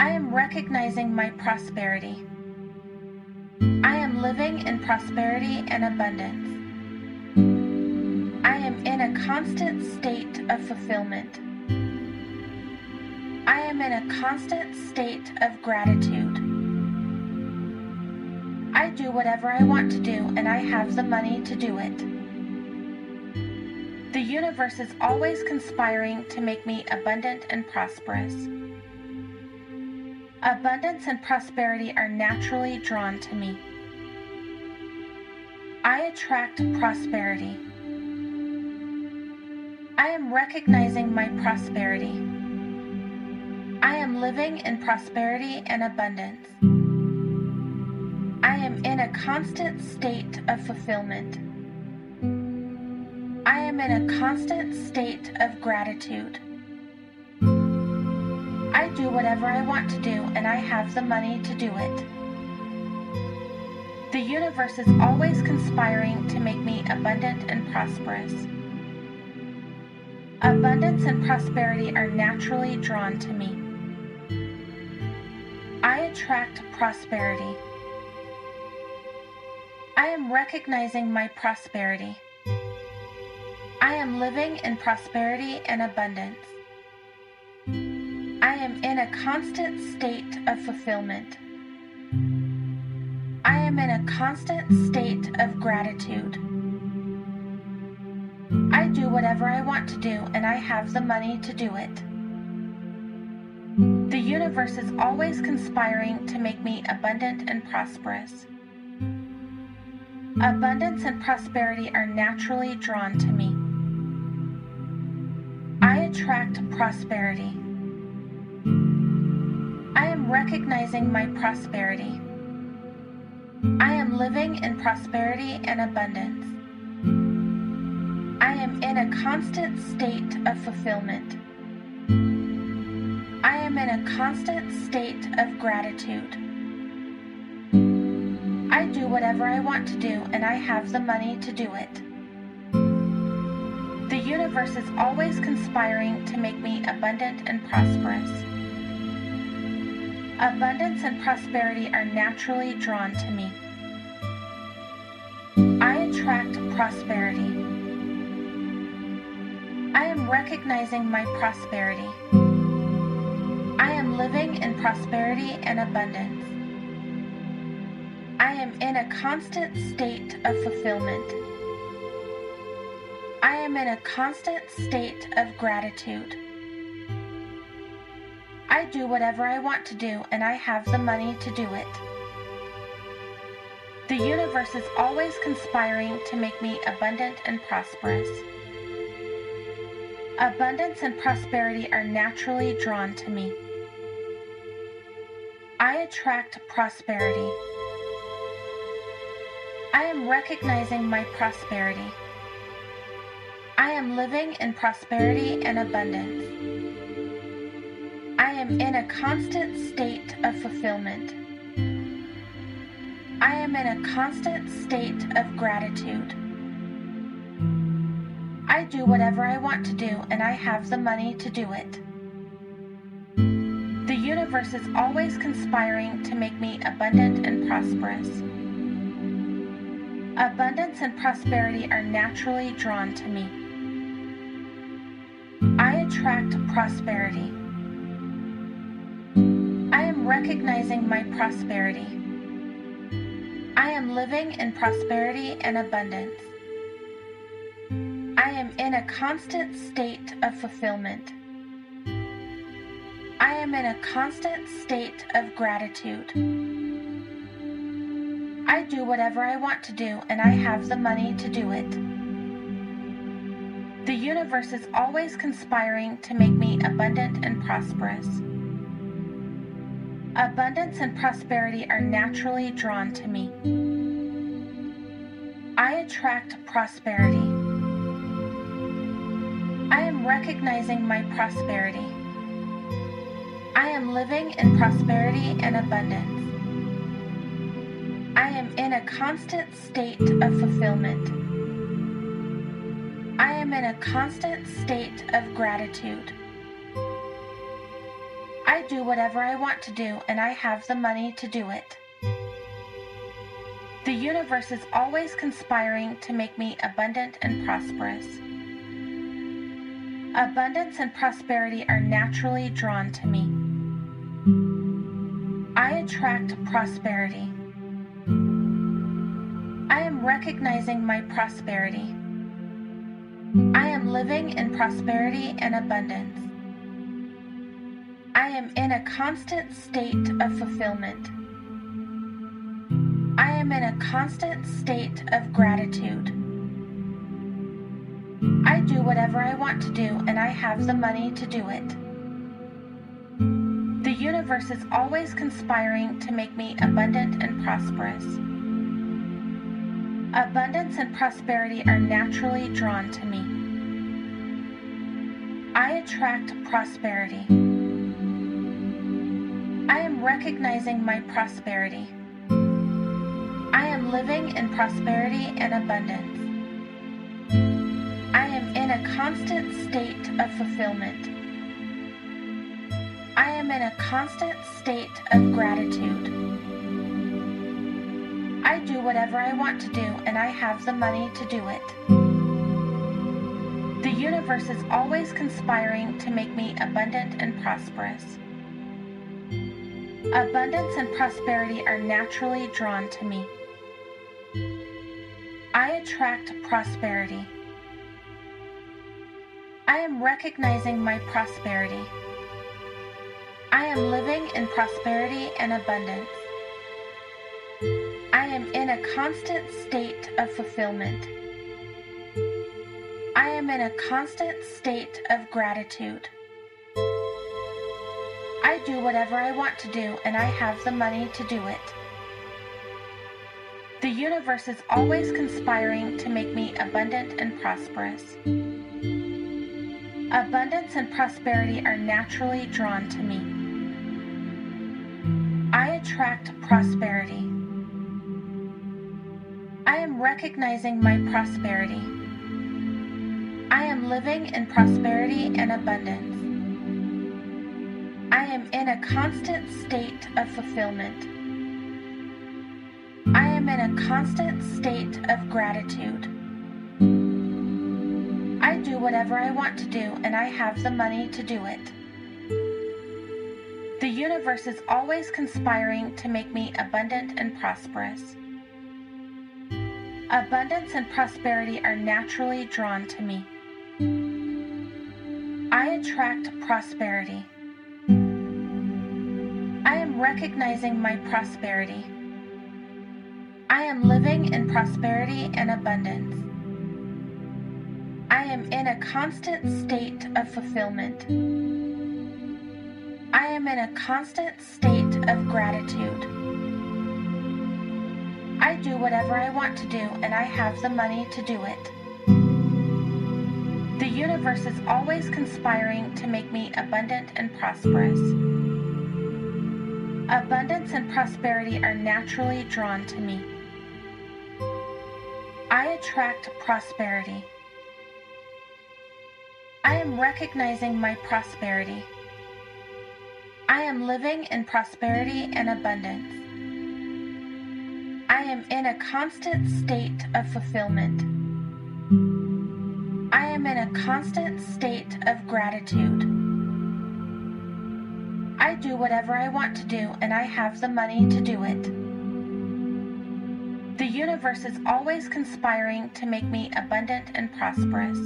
I am recognizing my prosperity. I am living in prosperity and abundance. I am in a constant state of fulfillment. I am in a constant state of gratitude. I do whatever I want to do and I have the money to do it. The universe is always conspiring to make me abundant and prosperous. Abundance and prosperity are naturally drawn to me. I attract prosperity. I am recognizing my prosperity. I am living in prosperity and abundance. I am in a constant state of fulfillment. I am in a constant state of gratitude. I do whatever I want to do and I have the money to do it. The universe is always conspiring to make me abundant and prosperous. Abundance and prosperity are naturally drawn to me. I attract prosperity. I am recognizing my prosperity. I am living in prosperity and abundance. I am in a constant state of fulfillment. I am in a constant state of gratitude. I do whatever I want to do and I have the money to do it. The universe is always conspiring to make me abundant and prosperous. Abundance and prosperity are naturally drawn to me. I attract prosperity. Recognizing my prosperity. I am living in prosperity and abundance. I am in a constant state of fulfillment. I am in a constant state of gratitude. I do whatever I want to do and I have the money to do it. The universe is always conspiring to make me abundant and prosperous. Abundance and prosperity are naturally drawn to me. I attract prosperity. I am recognizing my prosperity. I am living in prosperity and abundance. I am in a constant state of fulfillment. I am in a constant state of gratitude. I do whatever I want to do and I have the money to do it. The universe is always conspiring to make me abundant and prosperous. Abundance and prosperity are naturally drawn to me. I attract prosperity. I am recognizing my prosperity. I am living in prosperity and abundance. I am in a constant state of fulfillment. I am in a constant state of gratitude. I do whatever I want to do and I have the money to do it. The universe is always conspiring to make me abundant and prosperous. Abundance and prosperity are naturally drawn to me. I attract prosperity. Recognizing my prosperity. I am living in prosperity and abundance. I am in a constant state of fulfillment. I am in a constant state of gratitude. I do whatever I want to do and I have the money to do it. The universe is always conspiring to make me abundant and prosperous. Abundance and prosperity are naturally drawn to me. I attract prosperity. I am recognizing my prosperity. I am living in prosperity and abundance. I am in a constant state of fulfillment. I am in a constant state of gratitude. Do whatever I want to do, and I have the money to do it. The universe is always conspiring to make me abundant and prosperous. Abundance and prosperity are naturally drawn to me. I attract prosperity. I am recognizing my prosperity. I am living in prosperity and abundance. I am in a constant state of fulfillment. I am in a constant state of gratitude. I do whatever I want to do and I have the money to do it. The universe is always conspiring to make me abundant and prosperous. Abundance and prosperity are naturally drawn to me. I attract prosperity. Recognizing my prosperity. I am living in prosperity and abundance. I am in a constant state of fulfillment. I am in a constant state of gratitude. I do whatever I want to do and I have the money to do it. The universe is always conspiring to make me abundant and prosperous. Abundance and prosperity are naturally drawn to me. I attract prosperity. I am recognizing my prosperity. I am living in prosperity and abundance. I am in a constant state of fulfillment. I am in a constant state of gratitude. I do whatever I want to do and I have the money to do it. The universe is always conspiring to make me abundant and prosperous. Abundance and prosperity are naturally drawn to me. I attract prosperity. I am recognizing my prosperity. I am living in prosperity and abundance. I am in a constant state of fulfillment. I am in a constant state of gratitude. I do whatever I want to do and I have the money to do it. The universe is always conspiring to make me abundant and prosperous. Abundance and prosperity are naturally drawn to me. I attract prosperity. Recognizing my prosperity. I am living in prosperity and abundance. I am in a constant state of fulfillment. I am in a constant state of gratitude. I do whatever I want to do and I have the money to do it. The universe is always conspiring to make me abundant and prosperous. Abundance and prosperity are naturally drawn to me. I attract prosperity. I am recognizing my prosperity. I am living in prosperity and abundance. I am in a constant state of fulfillment. I am in a constant state of gratitude. I do whatever I want to do and I have the money to do it. The universe is always conspiring to make me abundant and prosperous.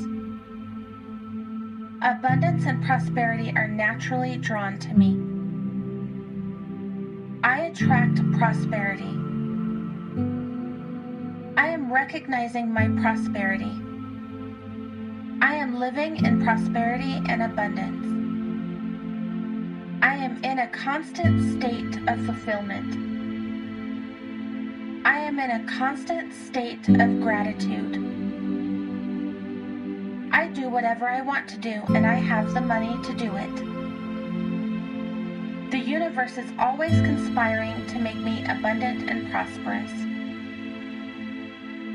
Abundance and prosperity are naturally drawn to me. I attract prosperity. I am recognizing my prosperity. I am living in prosperity and abundance. I am in a constant state of fulfillment. I am in a constant state of gratitude. I do whatever I want to do and I have the money to do it. The universe is always conspiring to make me abundant and prosperous.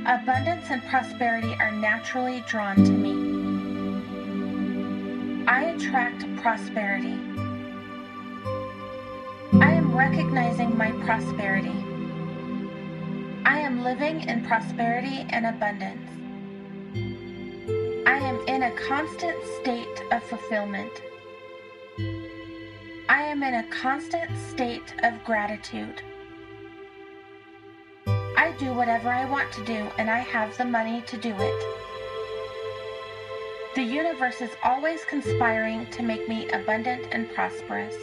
Abundance and prosperity are naturally drawn to me. I attract prosperity. Recognizing my prosperity. I am living in prosperity and abundance. I am in a constant state of fulfillment. I am in a constant state of gratitude. I do whatever I want to do and I have the money to do it. The universe is always conspiring to make me abundant and prosperous.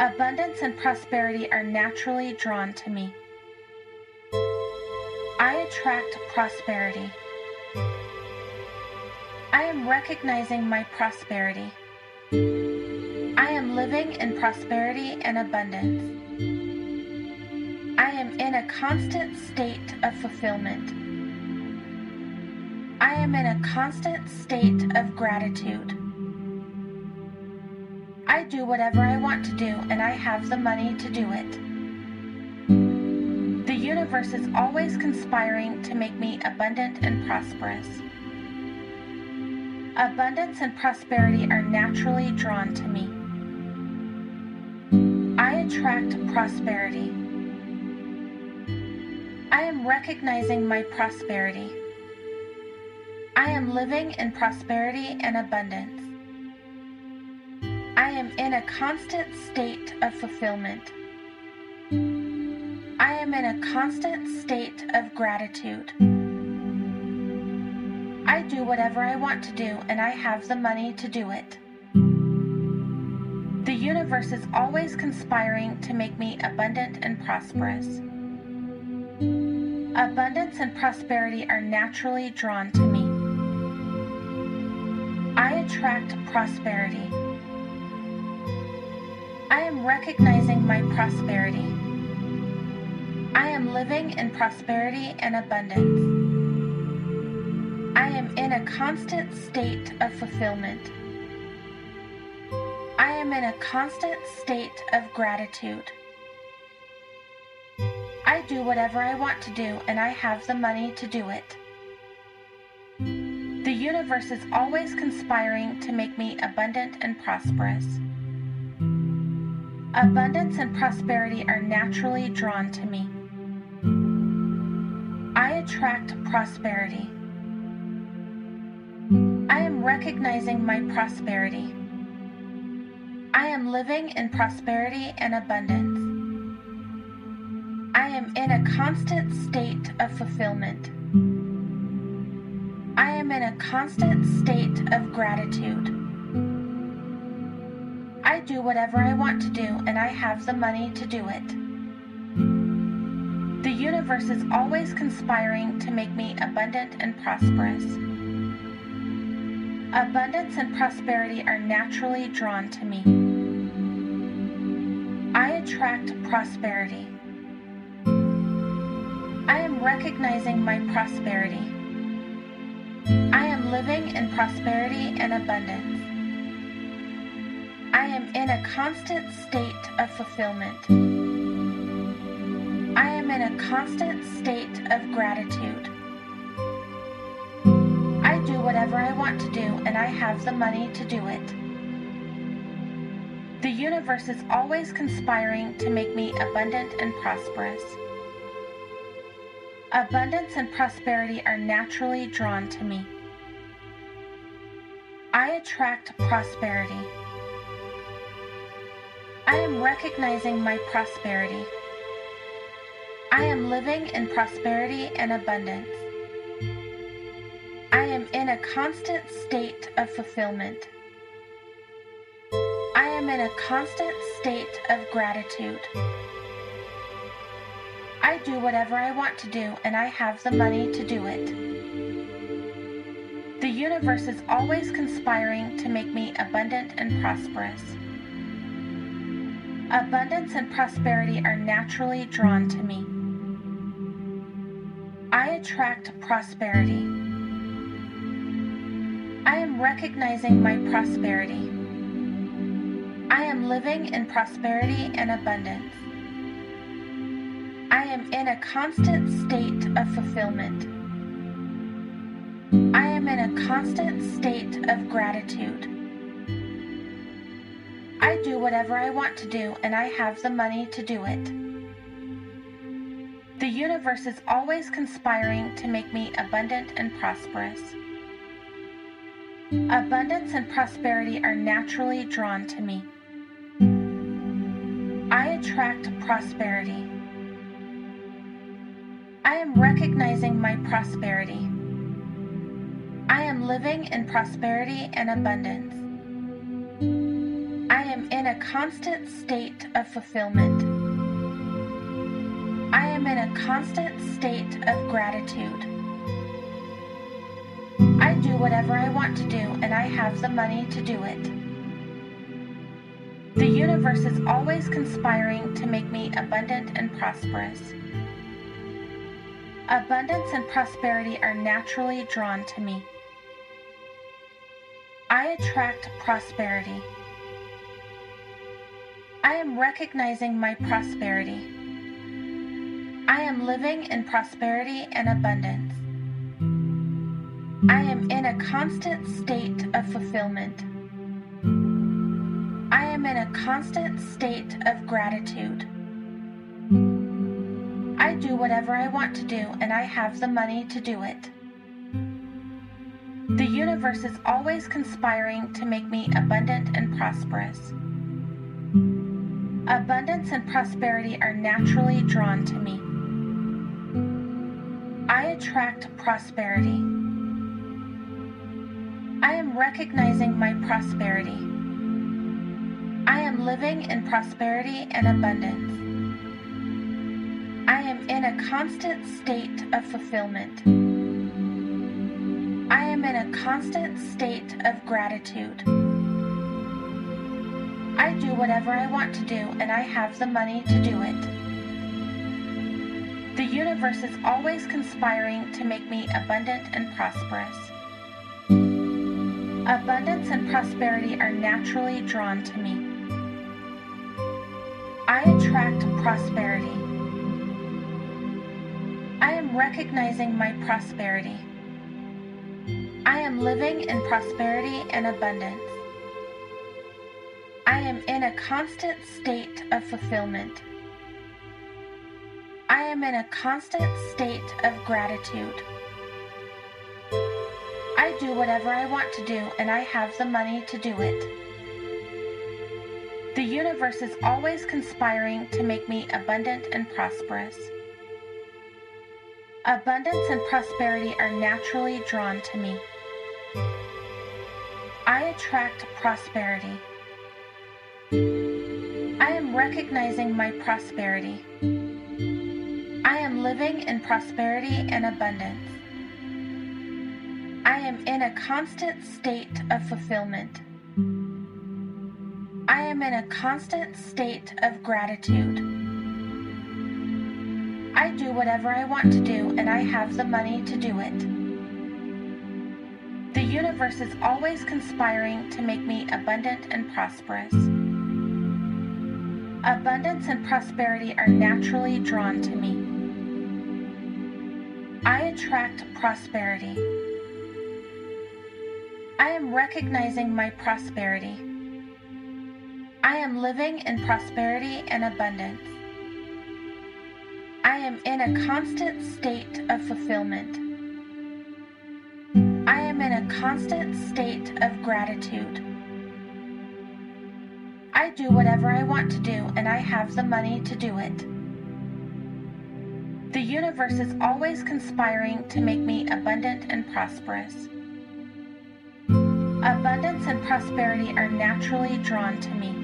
Abundance and prosperity are naturally drawn to me. I attract prosperity. I am recognizing my prosperity. I am living in prosperity and abundance. I am in a constant state of fulfillment. I am in a constant state of gratitude. I do whatever I want to do and I have the money to do it. The universe is always conspiring to make me abundant and prosperous. Abundance and prosperity are naturally drawn to me. I attract prosperity. I am recognizing my prosperity. I am living in prosperity and abundance. I am in a constant state of fulfillment. I am in a constant state of gratitude. I do whatever I want to do and I have the money to do it. The universe is always conspiring to make me abundant and prosperous. Abundance and prosperity are naturally drawn to me. I attract prosperity. I am recognizing my prosperity. I am living in prosperity and abundance. I am in a constant state of fulfillment. I am in a constant state of gratitude. I do whatever I want to do and I have the money to do it. The universe is always conspiring to make me abundant and prosperous. Abundance and prosperity are naturally drawn to me. I attract prosperity. I am recognizing my prosperity. I am living in prosperity and abundance. I am in a constant state of fulfillment. I am in a constant state of gratitude. I do whatever I want to do and I have the money to do it. The universe is always conspiring to make me abundant and prosperous. Abundance and prosperity are naturally drawn to me. I attract prosperity. I am recognizing my prosperity. I am living in prosperity and abundance. I am in a constant state of fulfillment. I am in a constant state of gratitude. I do whatever I want to do and I have the money to do it. The universe is always conspiring to make me abundant and prosperous. Abundance and prosperity are naturally drawn to me. I attract prosperity. I am recognizing my prosperity. I am living in prosperity and abundance. I am in a constant state of fulfillment. I am in a constant state of gratitude. I do whatever I want to do and I have the money to do it. The universe is always conspiring to make me abundant and prosperous. Abundance and prosperity are naturally drawn to me. I attract prosperity. I am recognizing my prosperity. I am living in prosperity and abundance. I am in a constant state of fulfillment. I am in a constant state of gratitude. I do whatever I want to do, and I have the money to do it. The universe is always conspiring to make me abundant and prosperous. Abundance and prosperity are naturally drawn to me. I attract prosperity. I am recognizing my prosperity. I am living in prosperity and abundance. I am in a constant state of fulfillment. I am in a constant state of gratitude. I do whatever I want to do, and I have the money to do it. The universe is always conspiring to make me abundant and prosperous. Abundance and prosperity are naturally drawn to me. I attract prosperity. I am recognizing my prosperity. I am living in prosperity and abundance. I am in a constant state of fulfillment. I am in a constant state of gratitude. I do whatever I want to do, and I have the money to do it. The universe is always conspiring to make me abundant and prosperous. Abundance and prosperity are naturally drawn to me. I attract prosperity. I am recognizing my prosperity. I am living in prosperity and abundance. I am in a constant state of fulfillment. I am in a constant state of gratitude. Whatever I want to do, and I have the money to do it. The universe is always conspiring to make me abundant and prosperous. Abundance and prosperity are naturally drawn to me. I attract prosperity. I am recognizing my prosperity. I am living in prosperity and abundance. In a constant state of fulfillment. I am in a constant state of gratitude. I do whatever I want to do, and I have the money to do it. The universe is always conspiring to make me abundant and prosperous. Abundance and prosperity are naturally drawn to me. I attract prosperity. I am recognizing my prosperity. I am living in prosperity and abundance. I am in a constant state of fulfillment. I am in a constant state of gratitude. I do whatever I want to do, and I have the money to do it. The universe is always conspiring to make me abundant and prosperous. Abundance and prosperity are naturally drawn to me. I attract prosperity. I am recognizing my prosperity. I am living in prosperity and abundance. I am in a constant state of fulfillment. I am in a constant state of gratitude. I do whatever I want to do, and I have the money to do it. The universe is always conspiring to make me abundant and prosperous. Abundance and prosperity are naturally drawn to me.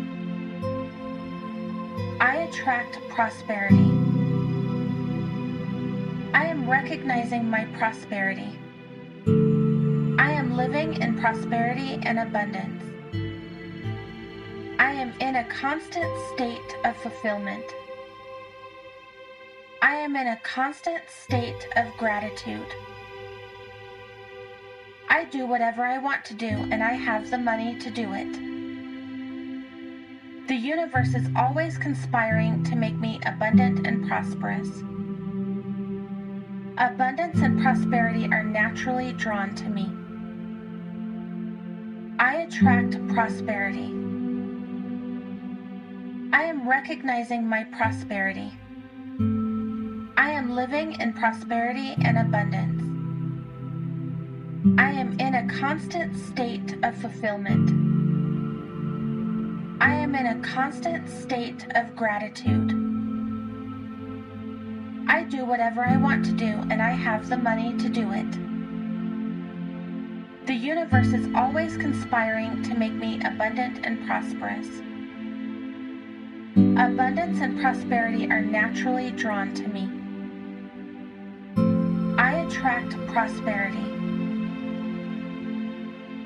I attract prosperity. I am recognizing my prosperity. I am living in prosperity and abundance. I am in a constant state of fulfillment. I am in a constant state of gratitude. I do whatever I want to do, and I have the money to do it. The universe is always conspiring to make me abundant and prosperous. Abundance and prosperity are naturally drawn to me. I attract prosperity. I am recognizing my prosperity. I am living in prosperity and abundance. I am in a constant state of fulfillment. I am in a constant state of gratitude. I do whatever I want to do and I have the money to do it. The universe is always conspiring to make me abundant and prosperous. Abundance and prosperity are naturally drawn to me. I attract prosperity.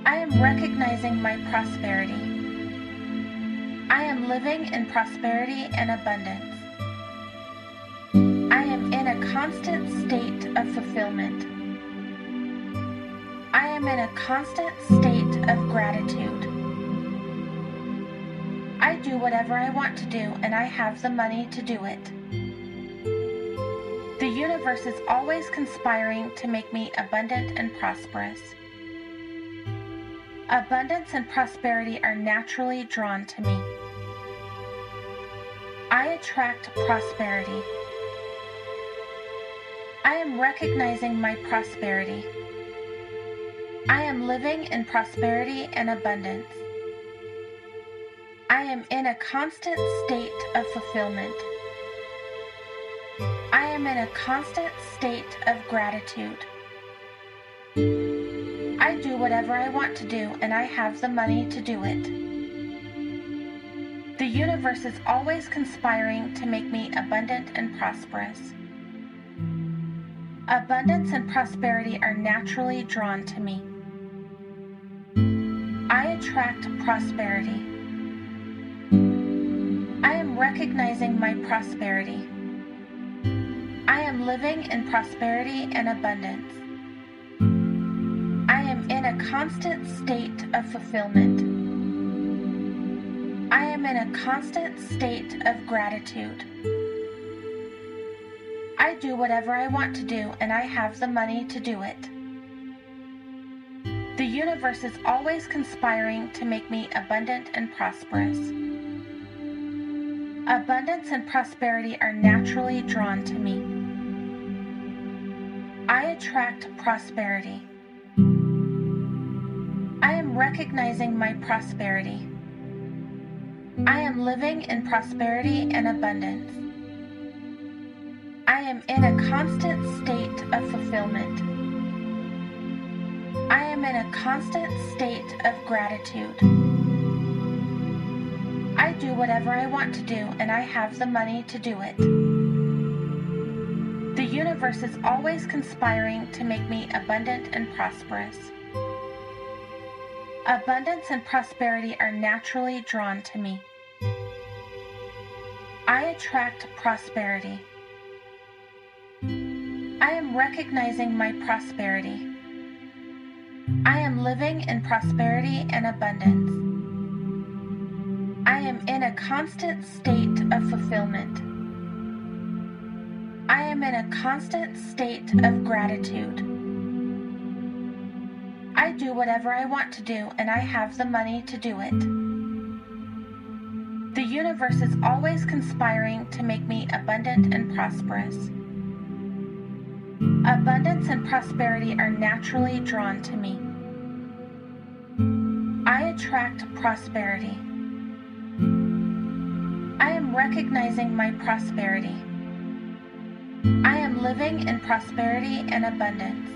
I am recognizing my prosperity. I am living in prosperity and abundance. I am in a constant state of fulfillment. I am in a constant state of gratitude. I do whatever I want to do and I have the money to do it. The universe is always conspiring to make me abundant and prosperous. Abundance and prosperity are naturally drawn to me. I attract prosperity. I am recognizing my prosperity. I am living in prosperity and abundance. I am in a constant state of fulfillment. I am in a constant state of gratitude. I do whatever I want to do and I have the money to do it. The universe is always conspiring to make me abundant and prosperous. Abundance and prosperity are naturally drawn to me. I attract prosperity. I am recognizing my prosperity. I am living in prosperity and abundance. I am in a constant state of fulfillment. I am in a constant state of gratitude. I do whatever I want to do and I have the money to do it. The universe is always conspiring to make me abundant and prosperous. Abundance and prosperity are naturally drawn to me. I attract prosperity. I am recognizing my prosperity. I am living in prosperity and abundance. I am in a constant state of fulfillment. I am in a constant state of gratitude. Do whatever I want to do and I have the money to do it. The universe is always conspiring to make me abundant and prosperous. Abundance and prosperity are naturally drawn to me. I attract prosperity. I am recognizing my prosperity. I am living in prosperity and abundance. I am in a constant state of fulfillment. I am in a constant state of gratitude. I do whatever I want to do and I have the money to do it. The universe is always conspiring to make me abundant and prosperous. Abundance and prosperity are naturally drawn to me. I attract prosperity. I am recognizing my prosperity. I am living in prosperity and abundance.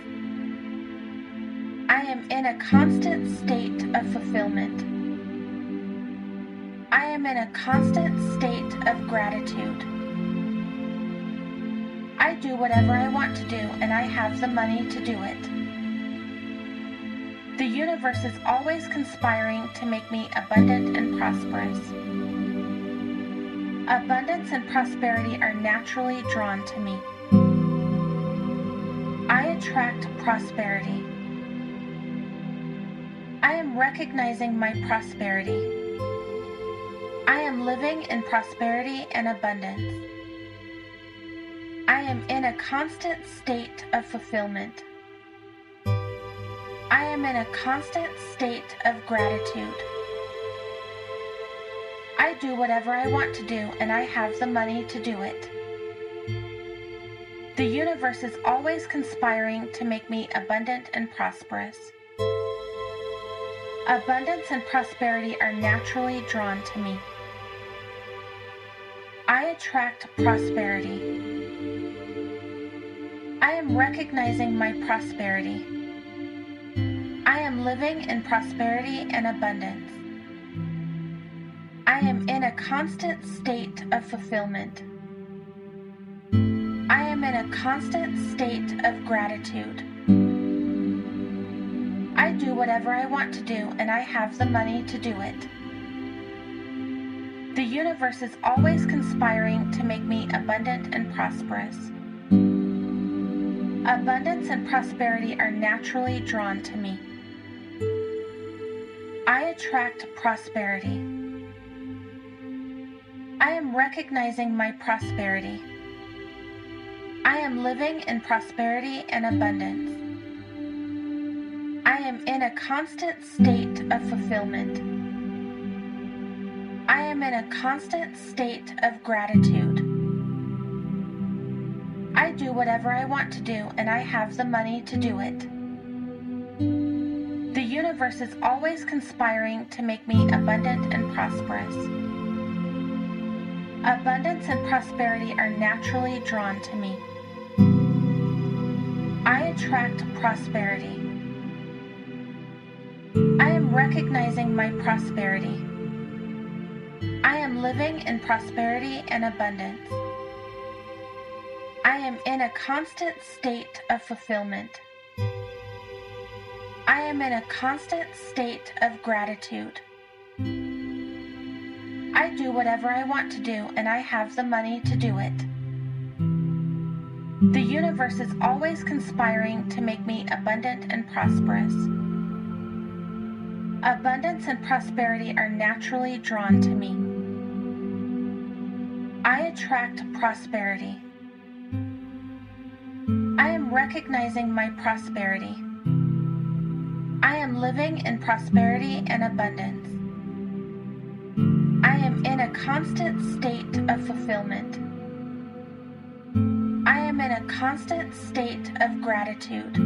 I am in a constant state of fulfillment. I am in a constant state of gratitude. I do whatever I want to do and I have the money to do it. The universe is always conspiring to make me abundant and prosperous. Abundance and prosperity are naturally drawn to me. I attract prosperity. I am recognizing my prosperity. I am living in prosperity and abundance. I am in a constant state of fulfillment. I am in a constant state of gratitude. I do whatever I want to do, and I have the money to do it. The universe is always conspiring to make me abundant and prosperous. Abundance and prosperity are naturally drawn to me. I attract prosperity. I am recognizing my prosperity. I am living in prosperity and abundance. I am in a constant state of fulfillment. I am in a constant state of gratitude. I do whatever I want to do, and I have the money to do it. The universe is always conspiring to make me abundant and prosperous. Abundance and prosperity are naturally drawn to me. I attract prosperity. I am recognizing my prosperity. I am living in prosperity and abundance. I am in a constant state of fulfillment. I am in a constant state of gratitude. I do whatever I want to do, and I have the money to do it. The universe is always conspiring to make me abundant and prosperous. Abundance and prosperity are naturally drawn to me. I attract prosperity. I am recognizing my prosperity. I am living in prosperity and abundance. I am in a constant state of fulfillment. I am in a constant state of gratitude. I do whatever I want to do, and I have the money to do it. The universe is always conspiring to make me abundant and prosperous. Abundance and prosperity are naturally drawn to me. I attract prosperity. I am recognizing my prosperity. I am living in prosperity and abundance. In a constant state of fulfillment. I am in a constant state of gratitude.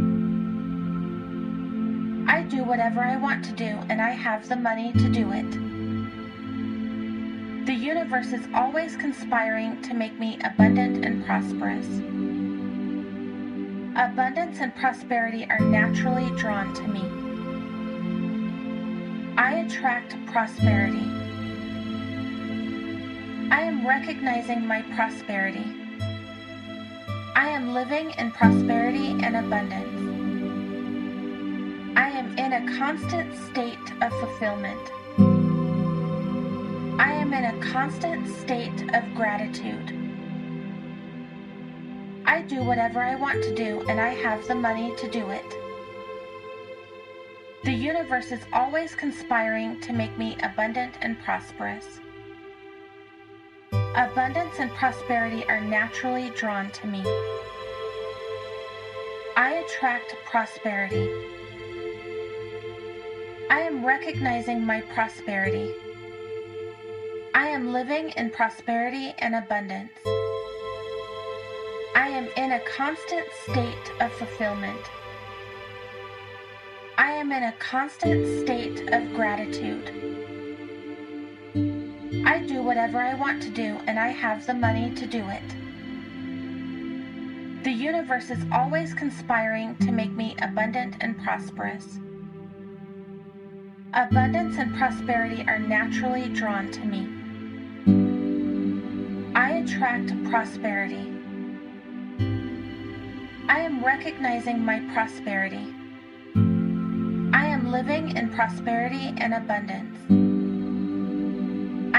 I do whatever I want to do, and I have the money to do it. The universe is always conspiring to make me abundant and prosperous. Abundance and prosperity are naturally drawn to me. I attract prosperity. I am recognizing my prosperity. I am living in prosperity and abundance. I am in a constant state of fulfillment. I am in a constant state of gratitude. I do whatever I want to do, and I have the money to do it. The universe is always conspiring to make me abundant and prosperous. Abundance and prosperity are naturally drawn to me. I attract prosperity. I am recognizing my prosperity. I am living in prosperity and abundance. I am in a constant state of fulfillment. I am in a constant state of gratitude. I do whatever I want to do, and I have the money to do it. The universe is always conspiring to make me abundant and prosperous. Abundance and prosperity are naturally drawn to me. I attract prosperity. I am recognizing my prosperity. I am living in prosperity and abundance.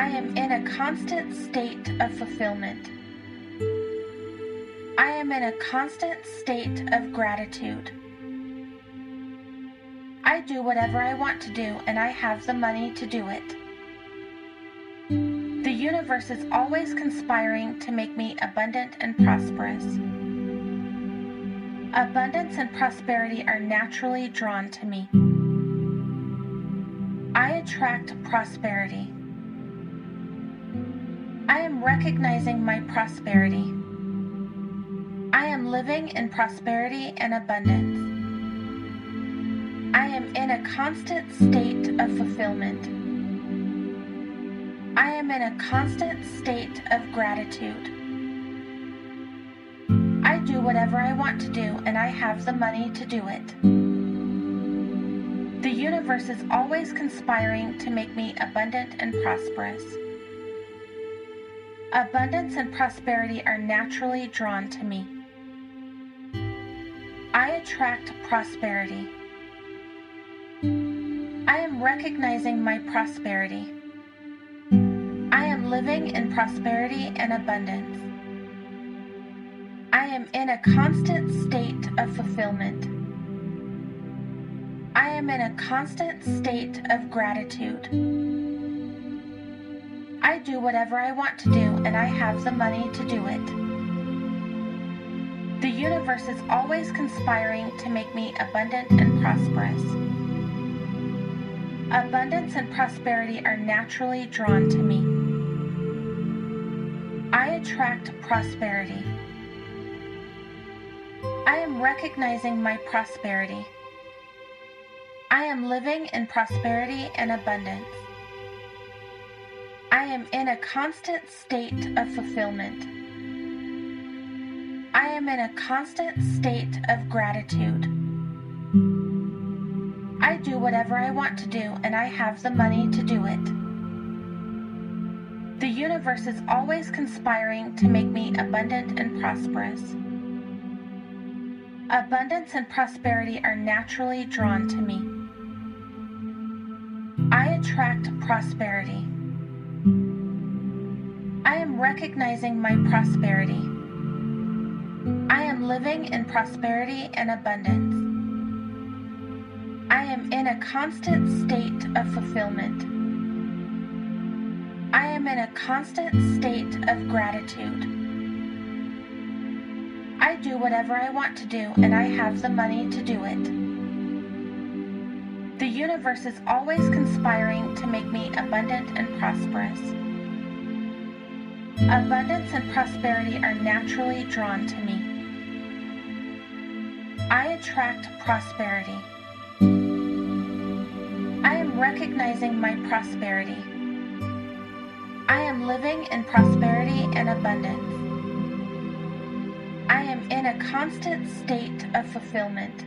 I am in a constant state of fulfillment. I am in a constant state of gratitude. I do whatever I want to do, and I have the money to do it. The universe is always conspiring to make me abundant and prosperous. Abundance and prosperity are naturally drawn to me. I attract prosperity. I am recognizing my prosperity. I am living in prosperity and abundance. I am in a constant state of fulfillment. I am in a constant state of gratitude. I do whatever I want to do and I have the money to do it. The universe is always conspiring to make me abundant and prosperous. Abundance and prosperity are naturally drawn to me. I attract prosperity. I am recognizing my prosperity. I am living in prosperity and abundance. I am in a constant state of fulfillment. I am in a constant state of gratitude. I do whatever I want to do and I have the money to do it. The universe is always conspiring to make me abundant and prosperous. Abundance and prosperity are naturally drawn to me. I attract prosperity. I am recognizing my prosperity. I am living in prosperity and abundance. I am in a constant state of fulfillment. I am in a constant state of gratitude. I do whatever I want to do and I have the money to do it. The universe is always conspiring to make me abundant and prosperous. Abundance and prosperity are naturally drawn to me. I attract prosperity. Recognizing my prosperity. I am living in prosperity and abundance. I am in a constant state of fulfillment. I am in a constant state of gratitude. I do whatever I want to do and I have the money to do it. The universe is always conspiring to make me abundant and prosperous. Abundance and prosperity are naturally drawn to me. I attract prosperity I am recognizing my prosperity. I am living in prosperity and abundance. I am in a constant state of fulfillment.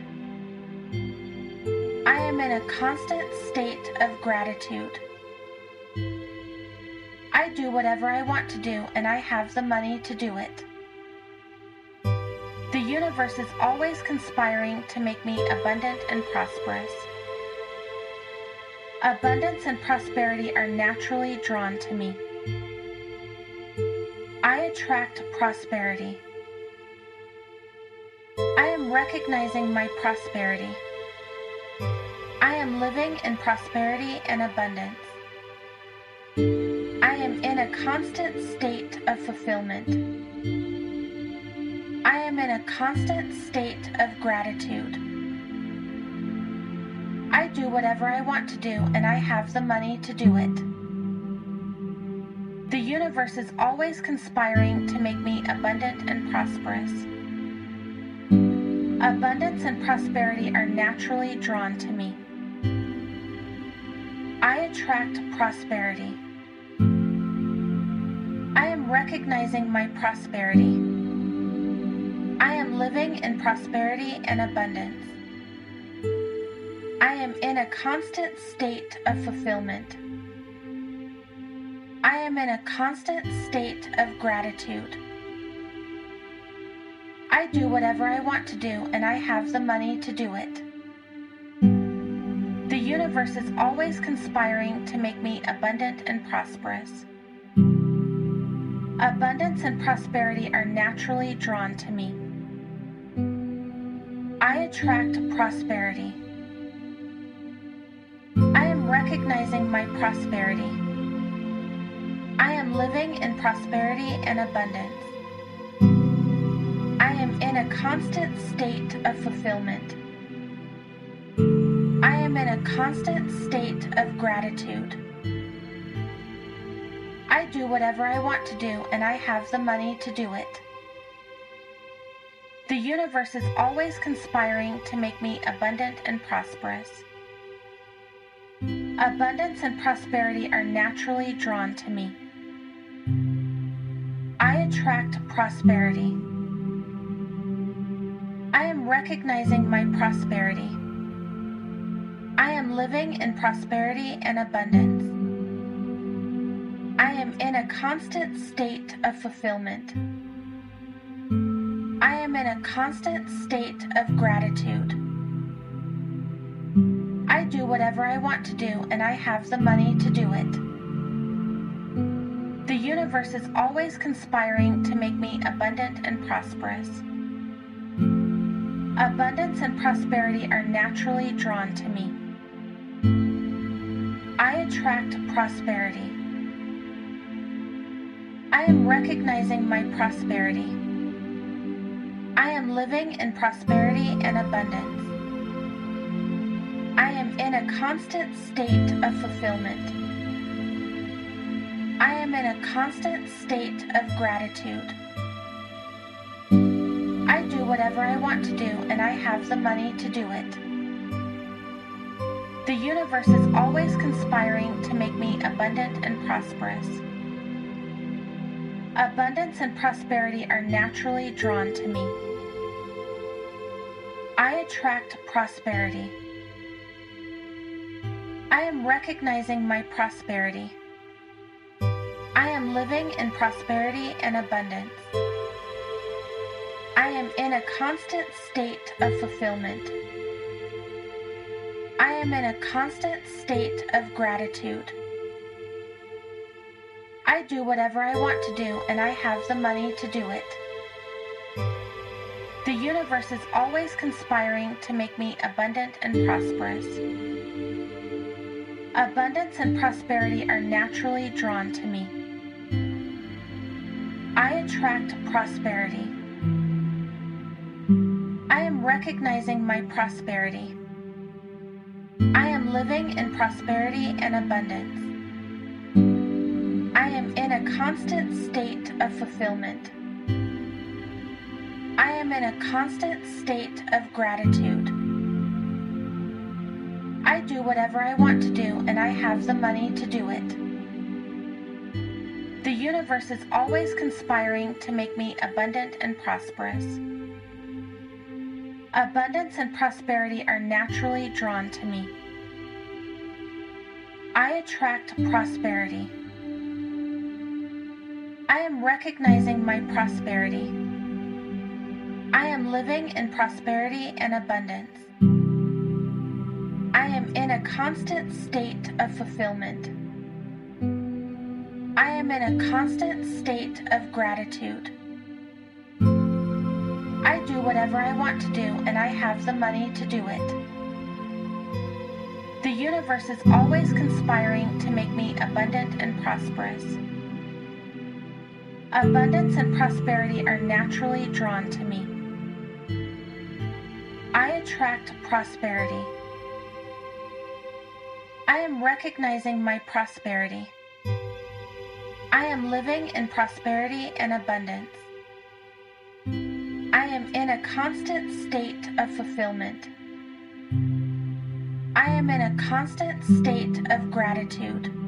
I am in a constant state of gratitude. I do whatever I want to do and I have the money to do it. The universe is always conspiring to make me abundant and prosperous. Abundance and prosperity are naturally drawn to me. I attract prosperity. I am recognizing my prosperity. I am living in prosperity and abundance. I am in a constant state of fulfillment. I am in a constant state of gratitude. I do whatever I want to do and I have the money to do it. The universe is always conspiring to make me abundant and prosperous. Abundance and prosperity are naturally drawn to me. I attract prosperity. Recognizing my prosperity. I am living in prosperity and abundance. I am in a constant state of fulfillment. I am in a constant state of gratitude. I do whatever I want to do and I have the money to do it. The universe is always conspiring to make me abundant and prosperous. Abundance and prosperity are naturally drawn to me. I attract prosperity I am recognizing my prosperity. I am living in prosperity and abundance. I am in a constant state of fulfillment. I am in a constant state of gratitude. I do whatever I want to do, and I have the money to do it. The universe is always conspiring to make me abundant and prosperous. Abundance and prosperity are naturally drawn to me. I attract prosperity. I am recognizing my prosperity. I am living in prosperity and abundance. I am in a constant state of fulfillment. I am in a constant state of gratitude. I do whatever I want to do, and I have the money to do it. The universe is always conspiring to make me abundant and prosperous. Abundance and prosperity are naturally drawn to me. I attract prosperity. I am recognizing my prosperity. I am living in prosperity and abundance. I am in a constant state of fulfillment. I am in a constant state of gratitude. I do whatever I want to do, and I have the money to do it. The universe is always conspiring to make me abundant and prosperous. Abundance and prosperity are naturally drawn to me. I attract prosperity. I am recognizing my prosperity. I am living in prosperity and abundance. I am in a constant state of fulfillment. I am in a constant state of gratitude. I do whatever I want to do, and I have the money to do it. The universe is always conspiring to make me abundant and prosperous. Abundance and prosperity are naturally drawn to me. I attract prosperity. I am recognizing my prosperity. I am living in prosperity and abundance. A constant state of fulfillment. I am in a constant state of gratitude. I do whatever I want to do, and I have the money to do it. The universe is always conspiring to make me abundant and prosperous. Abundance and prosperity are naturally drawn to me. I attract prosperity. I am recognizing my prosperity. I am living in prosperity and abundance. I am in a constant state of fulfillment. I am in a constant state of gratitude. I do whatever I want to do, and I have the money to do it. The universe is always conspiring to make me abundant and prosperous. Abundance and prosperity are naturally drawn to me. I attract prosperity. I am recognizing my prosperity. I am living in prosperity and abundance. I am in a constant state of fulfillment. I am in a constant state of gratitude.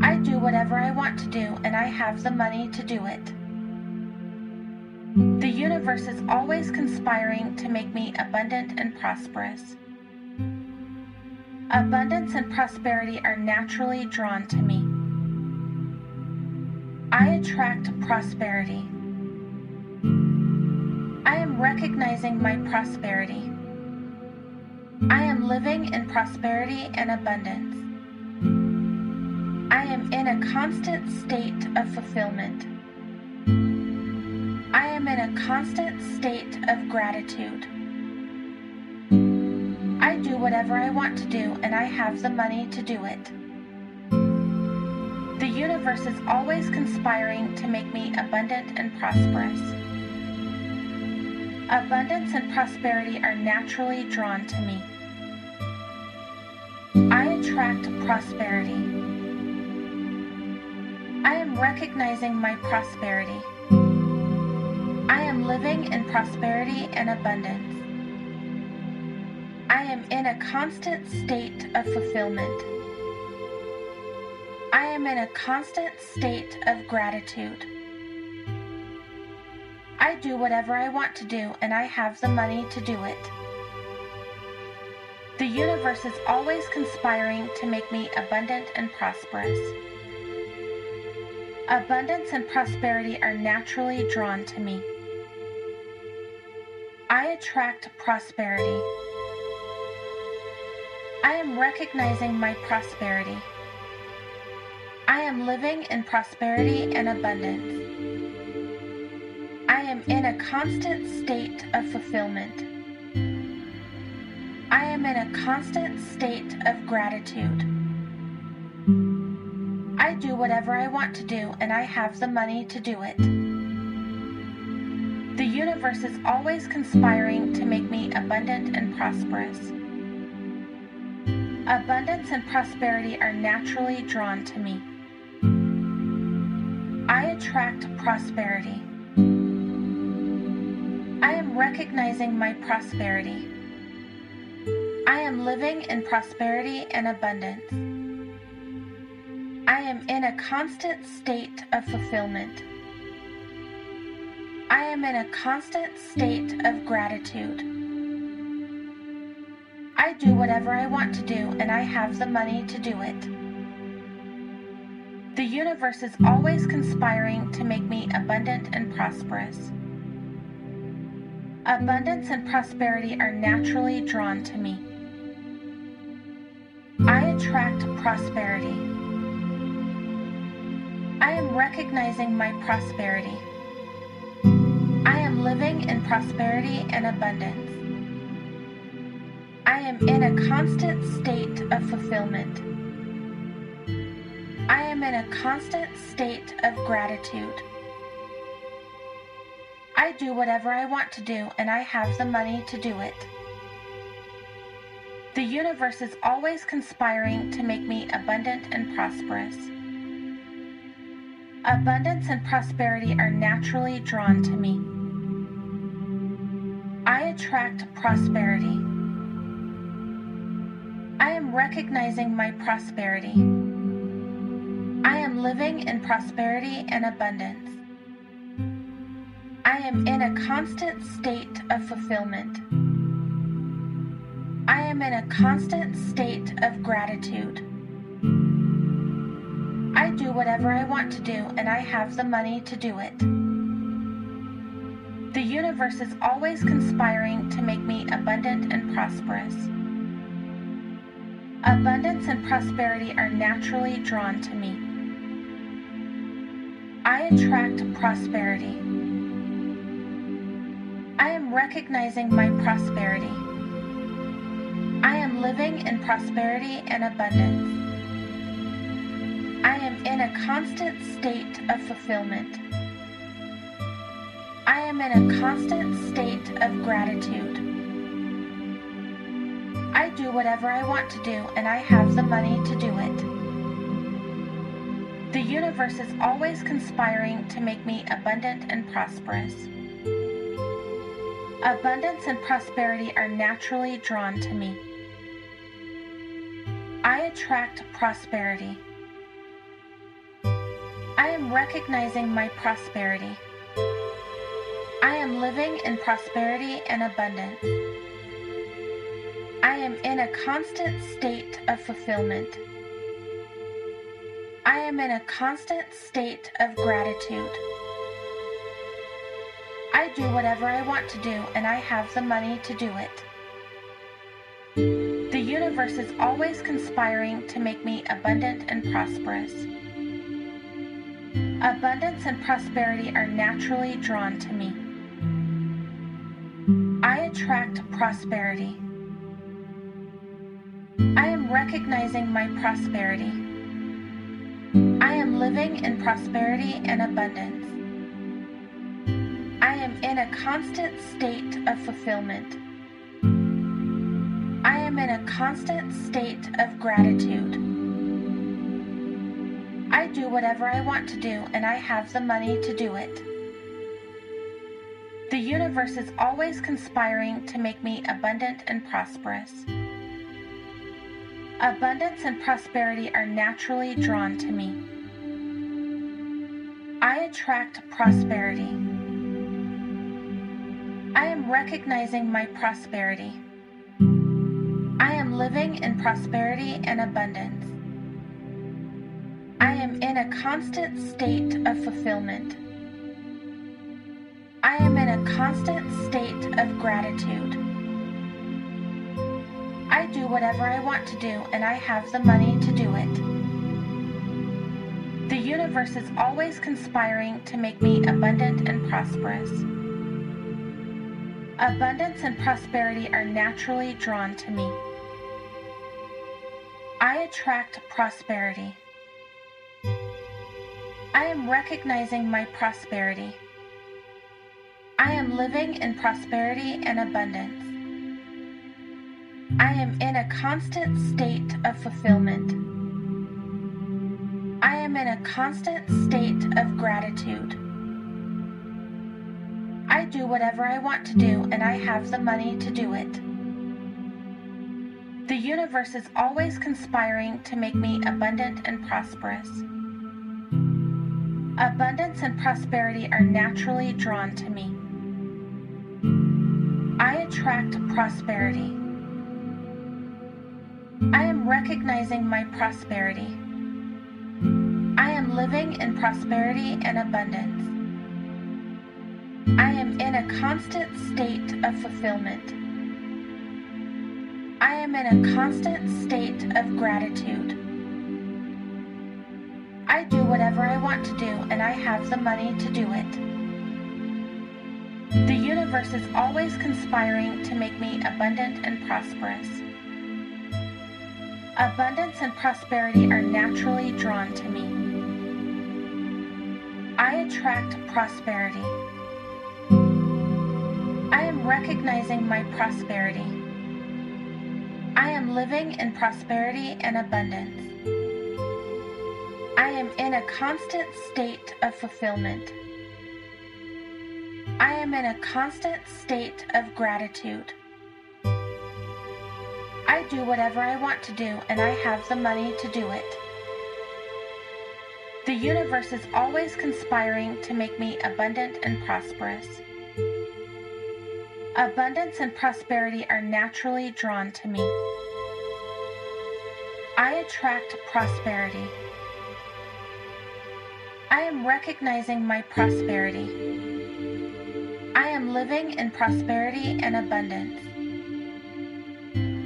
I do whatever I want to do, and I have the money to do it. The universe is always conspiring to make me abundant and prosperous. Abundance and prosperity are naturally drawn to me. I attract prosperity. I am recognizing my prosperity. I am living in prosperity and abundance. I am in a constant state of fulfillment. I am in a constant state of gratitude. I do whatever I want to do, and I have the money to do it. The universe is always conspiring to make me abundant and prosperous. Abundance and prosperity are naturally drawn to me. I attract prosperity. Recognizing my prosperity. I am living in prosperity and abundance. I am in a constant state of fulfillment. I am in a constant state of gratitude. I do whatever I want to do and I have the money to do it. The universe is always conspiring to make me abundant and prosperous. Abundance and prosperity are naturally drawn to me. I attract prosperity. I am recognizing my prosperity. I am living in prosperity and abundance. I am in a constant state of fulfillment. I am in a constant state of gratitude. I do whatever I want to do and I have the money to do it. The universe is always conspiring to make me abundant and prosperous. Abundance and prosperity are naturally drawn to me. I attract prosperity. I am recognizing my prosperity. I am living in prosperity and abundance. I am in a constant state of fulfillment. I am in a constant state of gratitude. I do whatever I want to do and I have the money to do it. The universe is always conspiring to make me abundant and prosperous. Abundance and prosperity are naturally drawn to me. I attract prosperity. I am recognizing my prosperity. I am living in prosperity and abundance. I am in a constant state of fulfillment. I am in a constant state of gratitude. I do whatever I want to do and I have the money to do it. The universe is always conspiring to make me abundant and prosperous. Abundance and prosperity are naturally drawn to me. I attract prosperity. I am recognizing my prosperity. I am living in prosperity and abundance. I am in a constant state of fulfillment. I am in a constant state of gratitude. I do whatever I want to do and I have the money to do it. The universe is always conspiring to make me abundant and prosperous. Abundance and prosperity are naturally drawn to me. I attract prosperity. I am recognizing my prosperity. I am living in prosperity and abundance. I am in a constant state of fulfillment. I am in a constant state of gratitude. I do whatever I want to do and I have the money to do it. The universe is always conspiring to make me abundant and prosperous. Abundance and prosperity are naturally drawn to me. I attract prosperity. Recognizing my prosperity. I am living in prosperity and abundance. I am in a constant state of fulfillment. I am in a constant state of gratitude. I do whatever I want to do and I have the money to do it. The universe is always conspiring to make me abundant and prosperous. Abundance and prosperity are naturally drawn to me. I attract prosperity. I am recognizing my prosperity. I am living in prosperity and abundance. I am in a constant state of fulfillment. I am in a constant state of gratitude. I do whatever I want to do, and I have the money to do it. The universe is always conspiring to make me abundant and prosperous. Abundance and prosperity are naturally drawn to me. I attract prosperity. I am recognizing my prosperity. I am living in prosperity and abundance. In a constant state of fulfillment. I am in a constant state of gratitude. I do whatever I want to do, and I have the money to do it. The universe is always conspiring to make me abundant and prosperous. Abundance and prosperity are naturally drawn to me. I attract prosperity. I am recognizing my prosperity. I am living in prosperity and abundance. I am in a constant state of fulfillment. I am in a constant state of gratitude. I do whatever I want to do, and I have the money to do it. The universe is always conspiring to make me abundant and prosperous. Abundance and prosperity are naturally drawn to me. I attract prosperity. I am recognizing my prosperity. I am living in prosperity and abundance. I am in a constant state of fulfillment. I am in a constant state of gratitude. Do whatever I want to do, and I have the money to do it. The universe is always conspiring to make me abundant and prosperous. Abundance and prosperity are naturally drawn to me. I attract prosperity. I am recognizing my prosperity. I am living in prosperity and abundance. I am in a constant state of fulfillment. I am in a constant state of gratitude. I do whatever I want to do, and I have the money to do it. The universe is always conspiring to make me abundant and prosperous. Abundance and prosperity are naturally drawn to me. I attract prosperity. I am recognizing my prosperity. I am living in prosperity and abundance.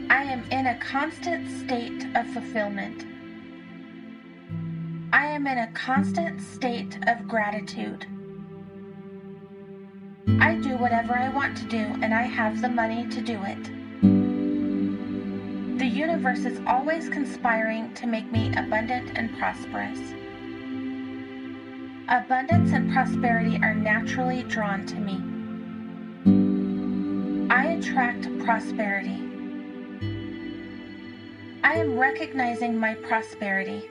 I am in a constant state of fulfillment. I am in a constant state of gratitude. I do whatever I want to do, and I have the money to do it. The universe is always conspiring to make me abundant and prosperous. Abundance and prosperity are naturally drawn to me. I attract prosperity. I am recognizing my prosperity.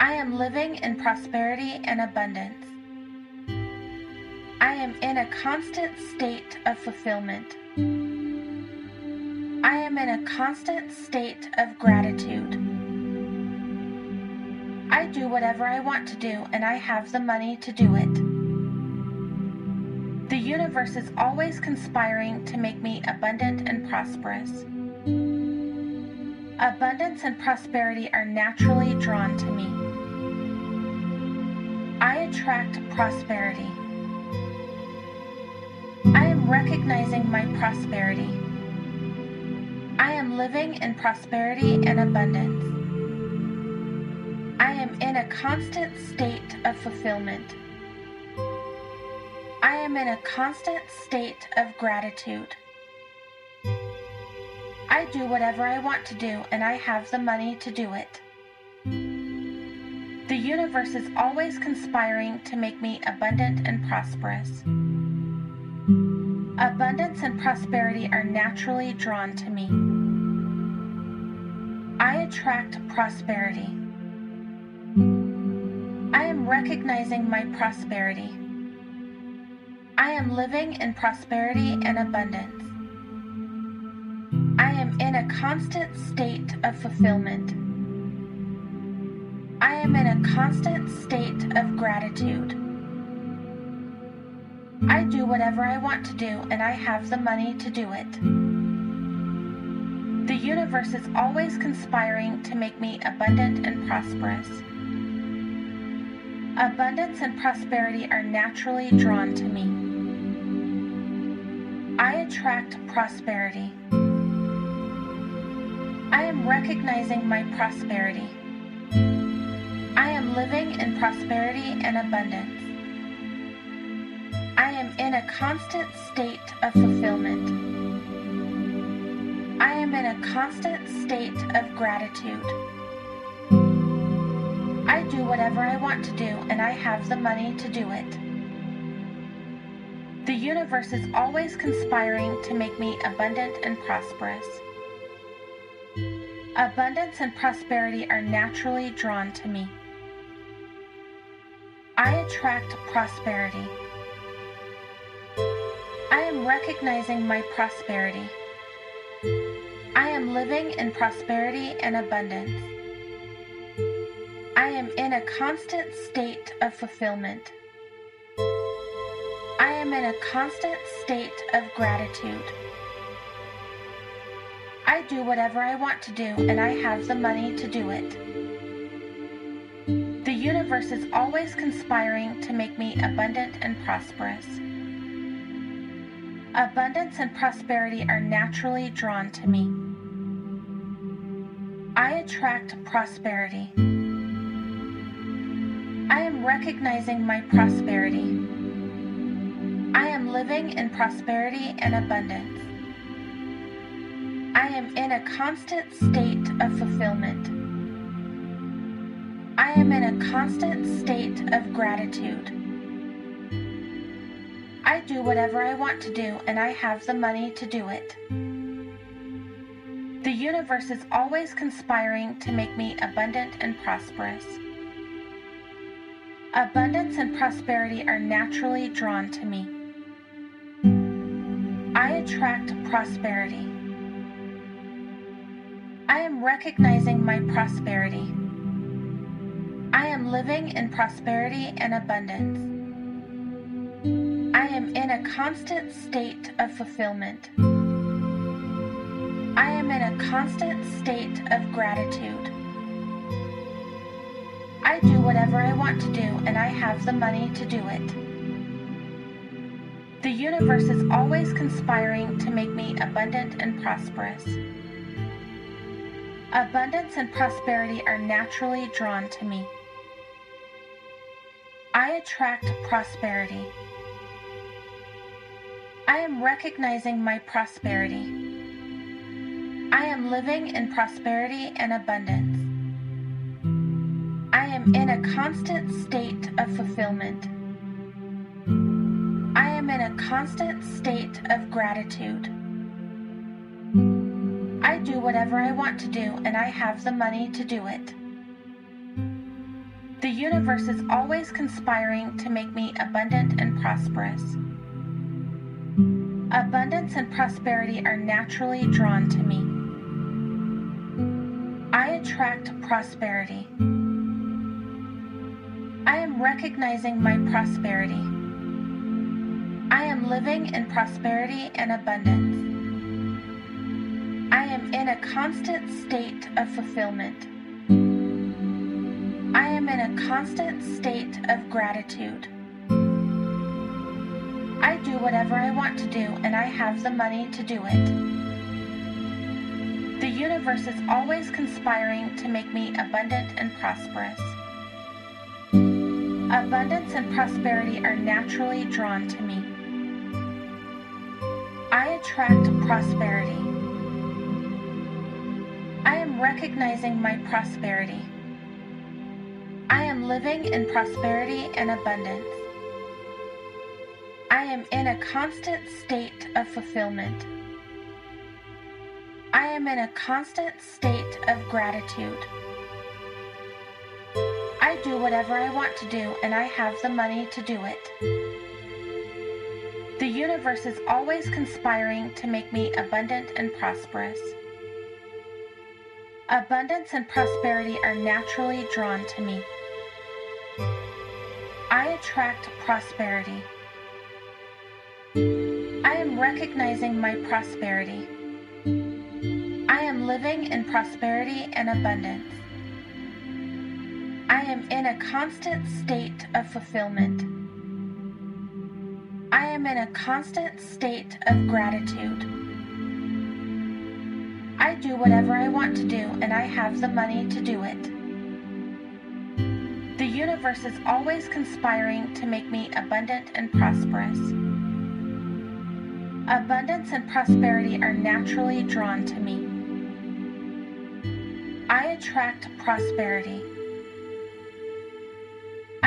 I am living in prosperity and abundance. I am in a constant state of fulfillment. I am in a constant state of gratitude. I do whatever I want to do, and I have the money to do it. The universe is always conspiring to make me abundant and prosperous. Abundance and prosperity are naturally drawn to me. I attract prosperity. I am recognizing my prosperity. I am living in prosperity and abundance. In a constant state of fulfillment. I am in a constant state of gratitude. I do whatever I want to do, and I have the money to do it. The universe is always conspiring to make me abundant and prosperous. Abundance and prosperity are naturally drawn to me. I attract prosperity. Am recognizing my prosperity. I am living in prosperity and abundance. I am in a constant state of fulfillment. I am in a constant state of gratitude. I do whatever I want to do and I have the money to do it. The universe is always conspiring to make me abundant and prosperous. Abundance and prosperity are naturally drawn to me. I attract prosperity. I am recognizing my prosperity. I am living in prosperity and abundance. I am in a constant state of fulfillment. I am in a constant state of gratitude. I do whatever I want to do and I have the money to do it. The universe is always conspiring to make me abundant and prosperous. Abundance and prosperity are naturally drawn to me. I attract prosperity. I am recognizing my prosperity. I am living in prosperity and abundance. I am in a constant state of fulfillment. I am in a constant state of gratitude. I do whatever I want to do and I have the money to do it. The universe is always conspiring to make me abundant and prosperous. Abundance and prosperity are naturally drawn to me. I attract prosperity. Recognizing my prosperity. I am living in prosperity and abundance. I am in a constant state of fulfillment. I am in a constant state of gratitude. I do whatever I want to do and I have the money to do it. The universe is always conspiring to make me abundant and prosperous. Abundance and prosperity are naturally drawn to me. I attract prosperity. I am recognizing my prosperity. I am living in prosperity and abundance. I am in a constant state of fulfillment. I am in a constant state of gratitude. I do whatever I want to do and I have the money to do it. The universe is always conspiring to make me abundant and prosperous. Abundance and prosperity are naturally drawn to me. I attract prosperity. I am recognizing my prosperity. I am living in prosperity and abundance. In a constant state of fulfillment. I am in a constant state of gratitude. I do whatever I want to do and I have the money to do it. The universe is always conspiring to make me abundant and prosperous. Abundance and prosperity are naturally drawn to me. I attract prosperity. I am recognizing my prosperity. I am living in prosperity and abundance. I am in a constant state of fulfillment. I am in a constant state of gratitude. I do whatever I want to do and I have the money to do it. The universe is always conspiring to make me abundant and prosperous. Abundance and prosperity are naturally drawn to me. I attract prosperity. I am recognizing my prosperity. I am living in prosperity and abundance. I am in a constant state of fulfillment. I am in a constant state of gratitude. I do whatever I want to do, and I have the money to do it. The universe is always conspiring to make me abundant and prosperous. Abundance and prosperity are naturally drawn to me. I attract prosperity. I am recognizing my prosperity. I am living in prosperity and abundance. I am in a constant state of fulfillment. I am in a constant state of gratitude. I do whatever I want to do and I have the money to do it. The universe is always conspiring to make me abundant and prosperous. Abundance and prosperity are naturally drawn to me. I attract prosperity.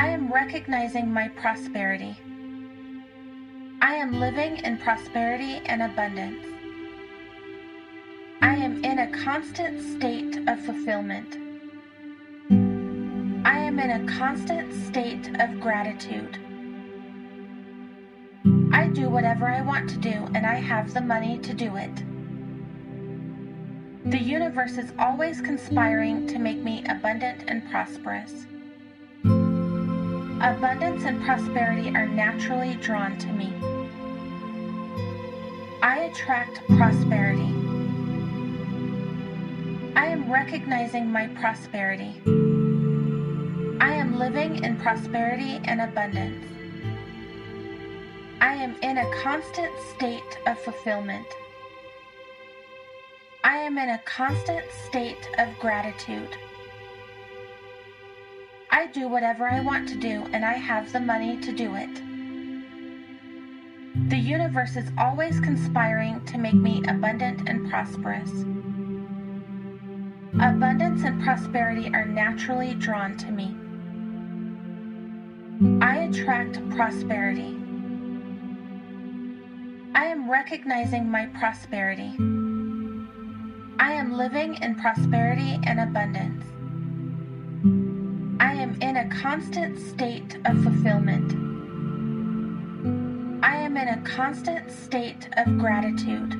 I am recognizing my prosperity. I am living in prosperity and abundance. I am in a constant state of fulfillment. I am in a constant state of gratitude. I do whatever I want to do and I have the money to do it. The universe is always conspiring to make me abundant and prosperous. Abundance and prosperity are naturally drawn to me. I attract prosperity. I am recognizing my prosperity. I am living in prosperity and abundance. I am in a constant state of fulfillment. I am in a constant state of gratitude. I do whatever I want to do and I have the money to do it. The universe is always conspiring to make me abundant and prosperous. Abundance and prosperity are naturally drawn to me. I attract prosperity. I am recognizing my prosperity. I am living in prosperity and abundance. I am in a constant state of fulfillment. I am in a constant state of gratitude.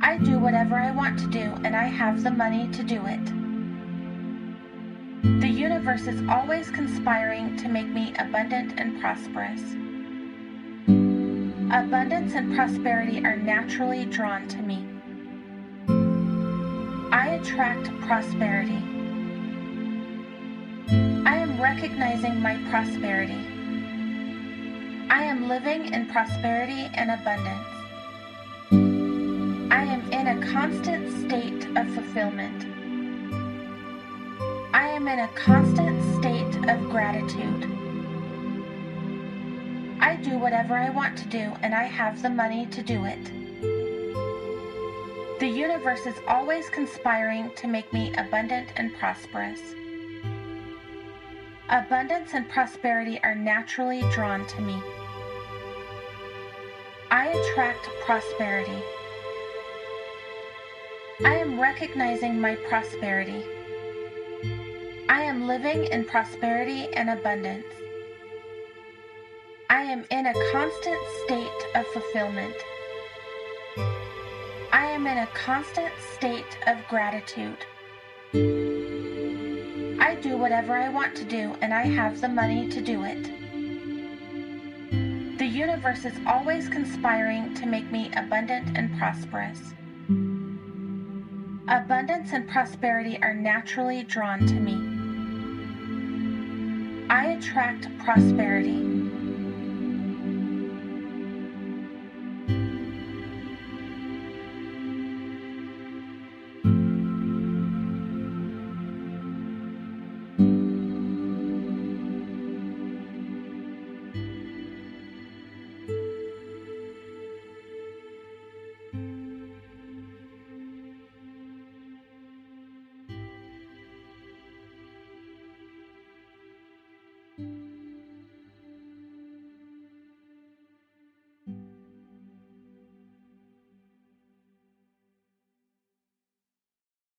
I do whatever I want to do and I have the money to do it. The universe is always conspiring to make me abundant and prosperous. Abundance and prosperity are naturally drawn to me. I attract prosperity. I am recognizing my prosperity. I am living in prosperity and abundance. I am in a constant state of fulfillment. I am in a constant state of gratitude. I do whatever I want to do and I have the money to do it. The universe is always conspiring to make me abundant and prosperous. Abundance and prosperity are naturally drawn to me. I attract prosperity. I am recognizing my prosperity. I am living in prosperity and abundance. I am in a constant state of fulfillment. I am in a constant state of gratitude. I do whatever I want to do and I have the money to do it. The universe is always conspiring to make me abundant and prosperous. Abundance and prosperity are naturally drawn to me. I attract prosperity.